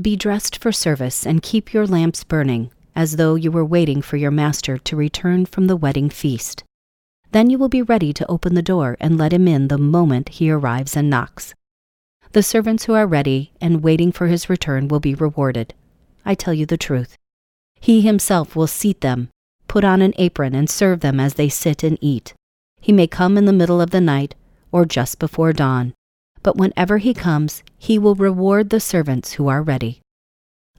Be dressed for service and keep your lamps burning, as though you were waiting for your master to return from the wedding feast. Then you will be ready to open the door and let him in the moment he arrives and knocks. The servants who are ready and waiting for his return will be rewarded. I tell you the truth. He himself will seat them, put on an apron, and serve them as they sit and eat. He may come in the middle of the night or just before dawn but whenever he comes, he will reward the servants who are ready.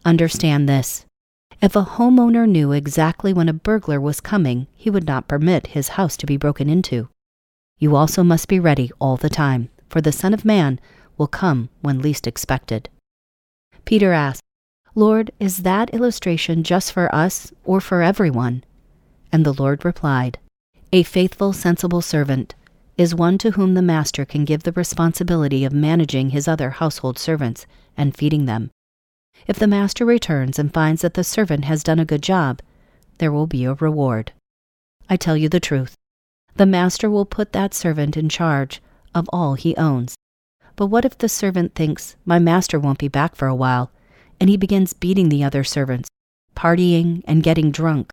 Understand this. If a homeowner knew exactly when a burglar was coming, he would not permit his house to be broken into. You also must be ready all the time, for the Son of Man will come when least expected. Peter asked, Lord, is that illustration just for us or for everyone? And the Lord replied, A faithful, sensible servant is one to whom the master can give the responsibility of managing his other household servants and feeding them. If the master returns and finds that the servant has done a good job, there will be a reward. I tell you the truth. The master will put that servant in charge of all he owns. But what if the servant thinks, My master won't be back for a while, and he begins beating the other servants, partying, and getting drunk?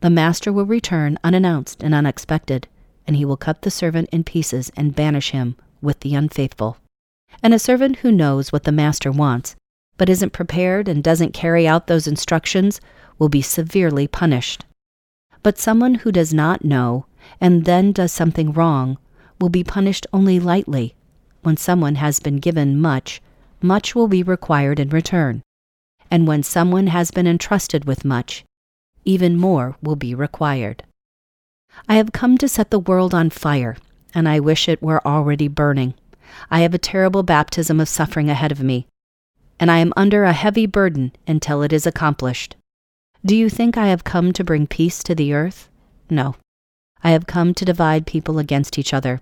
The master will return unannounced and unexpected and he will cut the servant in pieces and banish him with the unfaithful. And a servant who knows what the master wants, but isn't prepared and doesn't carry out those instructions, will be severely punished. But someone who does not know and then does something wrong will be punished only lightly. When someone has been given much, much will be required in return. And when someone has been entrusted with much, even more will be required. I have come to set the world on fire, and I wish it were already burning. I have a terrible baptism of suffering ahead of me, and I am under a heavy burden until it is accomplished. Do you think I have come to bring peace to the earth? No. I have come to divide people against each other.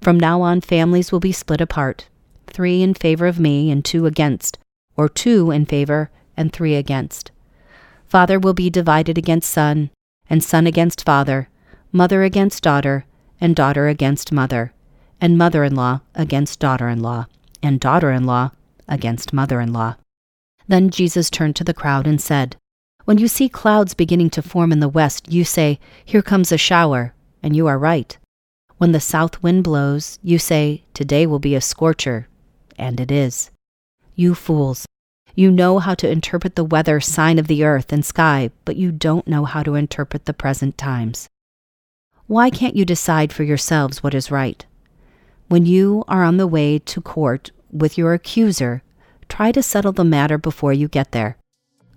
From now on, families will be split apart three in favor of me and two against, or two in favor and three against. Father will be divided against son, and son against father mother against daughter, and daughter against mother, and mother in law against daughter in law, and daughter in law against mother in law. Then Jesus turned to the crowd and said, When you see clouds beginning to form in the west, you say, Here comes a shower, and you are right. When the south wind blows, you say, Today will be a scorcher, and it is. You fools, you know how to interpret the weather sign of the earth and sky, but you don't know how to interpret the present times. Why can't you decide for yourselves what is right? When you are on the way to court with your accuser, try to settle the matter before you get there.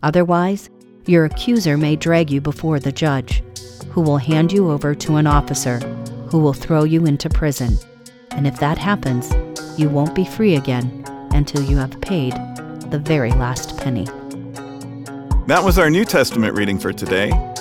Otherwise, your accuser may drag you before the judge, who will hand you over to an officer who will throw you into prison. And if that happens, you won't be free again until you have paid the very last penny. That was our New Testament reading for today.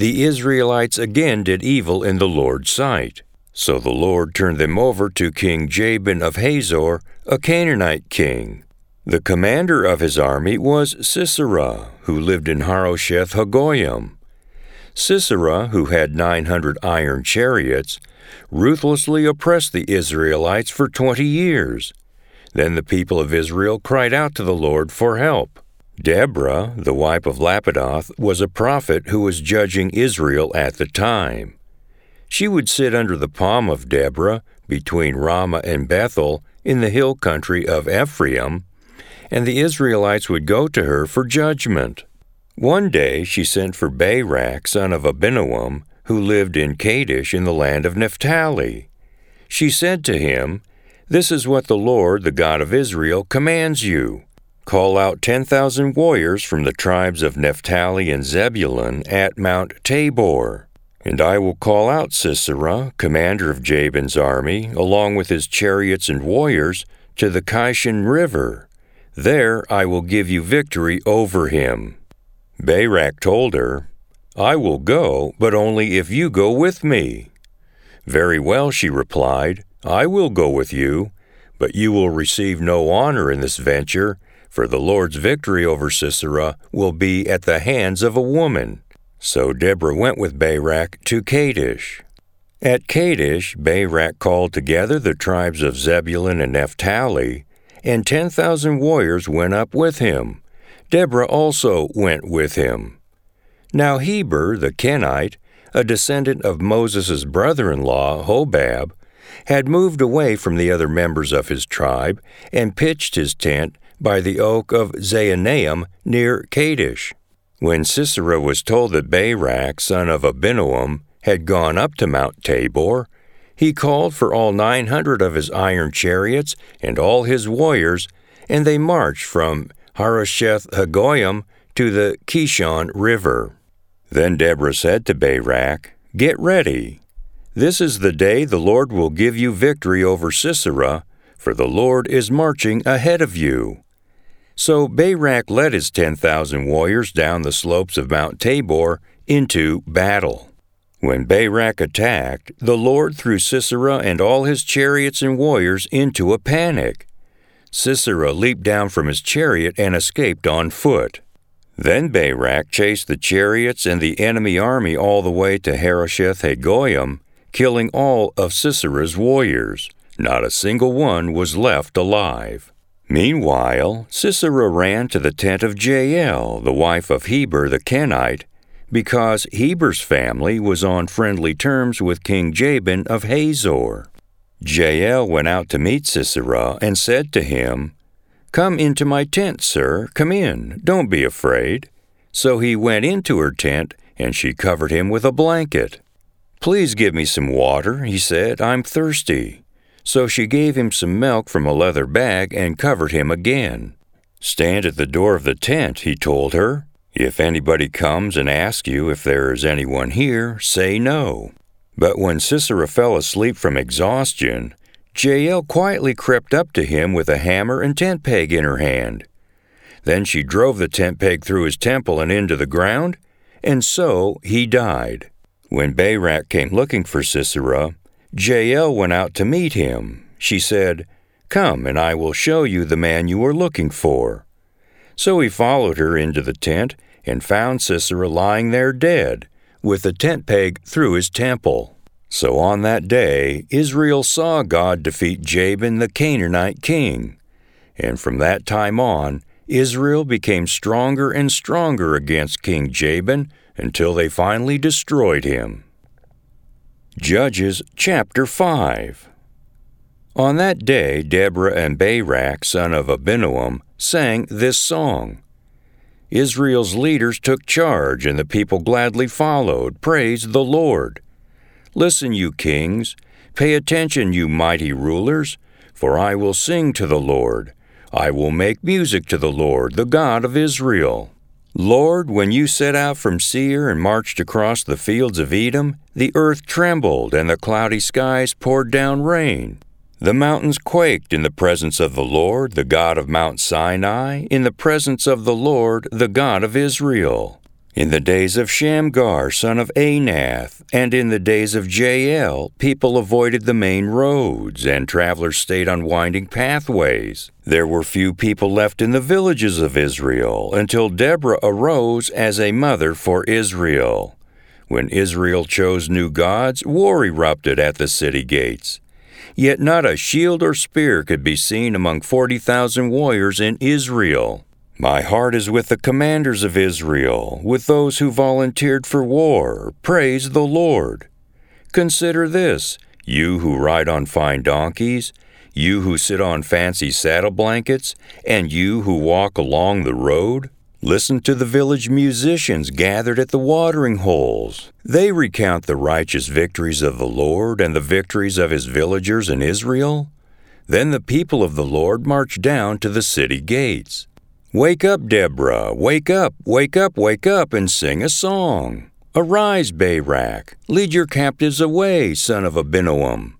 the Israelites again did evil in the Lord's sight. So the Lord turned them over to King Jabin of Hazor, a Canaanite king. The commander of his army was Sisera, who lived in Harosheth Hagoyim. Sisera, who had 900 iron chariots, ruthlessly oppressed the Israelites for 20 years. Then the people of Israel cried out to the Lord for help. Deborah, the wife of Lapidoth, was a prophet who was judging Israel at the time. She would sit under the palm of Deborah between Ramah and Bethel in the hill country of Ephraim, and the Israelites would go to her for judgment. One day she sent for Barak, son of Abinoam, who lived in Kadesh in the land of Naphtali. She said to him, This is what the Lord, the God of Israel, commands you. Call out ten thousand warriors from the tribes of Naphtali and Zebulun at Mount Tabor. And I will call out Sisera, commander of Jabin's army, along with his chariots and warriors, to the Kishon River. There I will give you victory over him. Barak told her, I will go, but only if you go with me. Very well, she replied, I will go with you, but you will receive no honor in this venture, for the Lord's victory over Sisera will be at the hands of a woman. So Deborah went with Barak to Kadesh. At Kadesh, Barak called together the tribes of Zebulun and Naphtali, and ten thousand warriors went up with him. Deborah also went with him. Now Heber the Kenite, a descendant of Moses' brother in law, Hobab, had moved away from the other members of his tribe and pitched his tent by the oak of Zaanaim near Kadesh. When Sisera was told that Barak, son of Abinoam, had gone up to Mount Tabor, he called for all nine hundred of his iron chariots and all his warriors, and they marched from Harosheth Hagoyim to the Kishon River. Then Deborah said to Barak, Get ready. This is the day the Lord will give you victory over Sisera, for the Lord is marching ahead of you. So Barak led his ten thousand warriors down the slopes of Mount Tabor into battle. When Barak attacked, the Lord threw Sisera and all his chariots and warriors into a panic. Sisera leaped down from his chariot and escaped on foot. Then Barak chased the chariots and the enemy army all the way to Harosheth Hagoyim, killing all of Sisera's warriors. Not a single one was left alive. Meanwhile, Sisera ran to the tent of Jael, the wife of Heber the Kenite, because Heber's family was on friendly terms with King Jabin of Hazor. Jael went out to meet Sisera and said to him, Come into my tent, sir, come in, don't be afraid. So he went into her tent, and she covered him with a blanket. Please give me some water, he said, I'm thirsty. So she gave him some milk from a leather bag and covered him again. Stand at the door of the tent, he told her. If anybody comes and asks you if there is anyone here, say no. But when Sisera fell asleep from exhaustion, Jael quietly crept up to him with a hammer and tent peg in her hand. Then she drove the tent peg through his temple and into the ground, and so he died. When Barak came looking for Sisera, Jael went out to meet him. She said, Come, and I will show you the man you are looking for. So he followed her into the tent and found Sisera lying there dead, with the tent peg through his temple. So on that day Israel saw God defeat Jabin the Canaanite king. And from that time on, Israel became stronger and stronger against King Jabin until they finally destroyed him. Judges chapter 5 On that day Deborah and Barak, son of Abinoam, sang this song. Israel's leaders took charge, and the people gladly followed. Praise the Lord. Listen, you kings. Pay attention, you mighty rulers, for I will sing to the Lord. I will make music to the Lord, the God of Israel. Lord, when you set out from Seir and marched across the fields of Edom, the earth trembled and the cloudy skies poured down rain. The mountains quaked in the presence of the Lord, the God of Mount Sinai, in the presence of the Lord, the God of Israel. In the days of Shamgar, son of Anath, and in the days of Jael, people avoided the main roads, and travelers stayed on winding pathways. There were few people left in the villages of Israel until Deborah arose as a mother for Israel. When Israel chose new gods, war erupted at the city gates. Yet not a shield or spear could be seen among 40,000 warriors in Israel. My heart is with the commanders of Israel, with those who volunteered for war. Praise the Lord. Consider this, you who ride on fine donkeys, You who sit on fancy saddle blankets, and you who walk along the road? Listen to the village musicians gathered at the watering holes. They recount the righteous victories of the Lord and the victories of his villagers in Israel. Then the people of the Lord march down to the city gates. Wake up, Deborah, wake up, wake up, wake up, and sing a song. Arise, Barak, lead your captives away, son of Abinoam.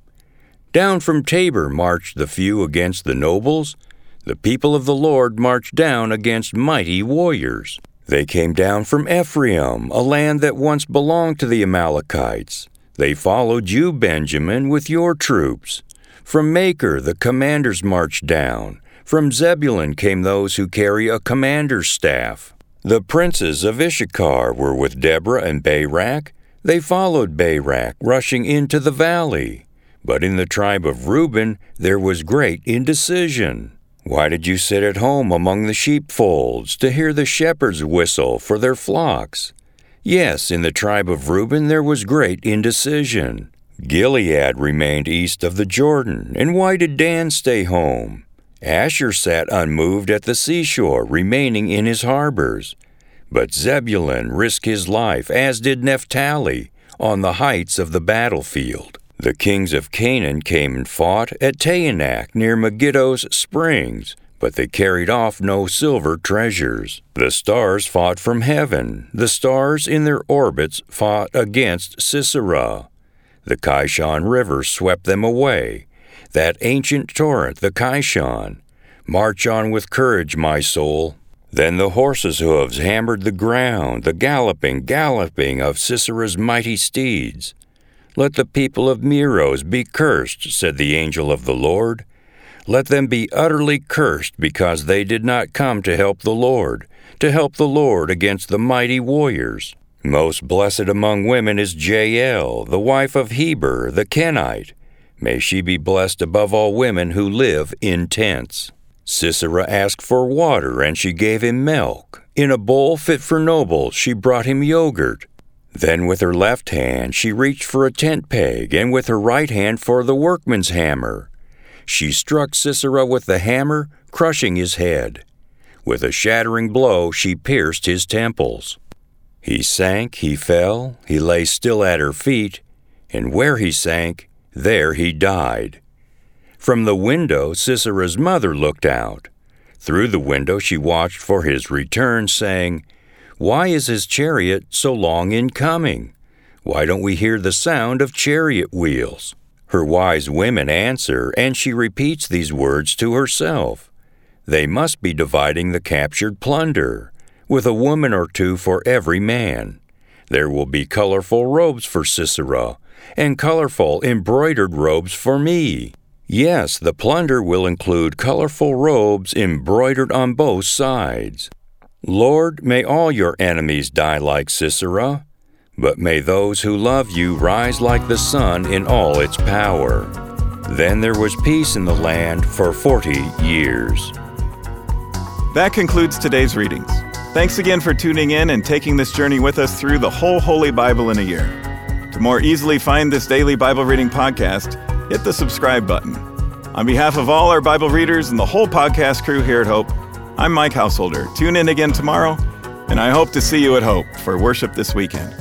Down from Tabor marched the few against the nobles. The people of the Lord marched down against mighty warriors. They came down from Ephraim, a land that once belonged to the Amalekites. They followed you, Benjamin, with your troops. From Makir the commanders marched down. From Zebulun came those who carry a commander's staff. The princes of Issachar were with Deborah and Barak. They followed Barak, rushing into the valley. But in the tribe of Reuben there was great indecision. Why did you sit at home among the sheepfolds to hear the shepherds whistle for their flocks? Yes, in the tribe of Reuben there was great indecision. Gilead remained east of the Jordan, and why did Dan stay home? Asher sat unmoved at the seashore, remaining in his harbors. But Zebulun risked his life, as did Naphtali, on the heights of the battlefield. The kings of Canaan came and fought at Taanach near Megiddo's springs, but they carried off no silver treasures. The stars fought from heaven. The stars in their orbits fought against Sisera. The Kishon River swept them away. That ancient torrent, the Kishon. March on with courage, my soul. Then the horses' hoofs hammered the ground, the galloping, galloping of Sisera's mighty steeds. Let the people of Meroz be cursed, said the angel of the Lord. Let them be utterly cursed because they did not come to help the Lord, to help the Lord against the mighty warriors. Most blessed among women is Jael, the wife of Heber the Kenite. May she be blessed above all women who live in tents. Sisera asked for water, and she gave him milk. In a bowl fit for nobles, she brought him yogurt. Then with her left hand she reached for a tent peg, and with her right hand for the workman's hammer. She struck Sisera with the hammer, crushing his head. With a shattering blow she pierced his temples. He sank, he fell, he lay still at her feet, and where he sank, there he died. From the window Sisera's mother looked out. Through the window she watched for his return, saying, why is his chariot so long in coming? Why don't we hear the sound of chariot wheels? Her wise women answer, and she repeats these words to herself. They must be dividing the captured plunder, with a woman or two for every man. There will be colorful robes for Sisera, and colorful embroidered robes for me. Yes, the plunder will include colorful robes embroidered on both sides. Lord, may all your enemies die like Sisera, but may those who love you rise like the sun in all its power. Then there was peace in the land for forty years. That concludes today's readings. Thanks again for tuning in and taking this journey with us through the whole Holy Bible in a year. To more easily find this daily Bible reading podcast, hit the subscribe button. On behalf of all our Bible readers and the whole podcast crew here at Hope, I'm Mike Householder. Tune in again tomorrow, and I hope to see you at Hope for worship this weekend.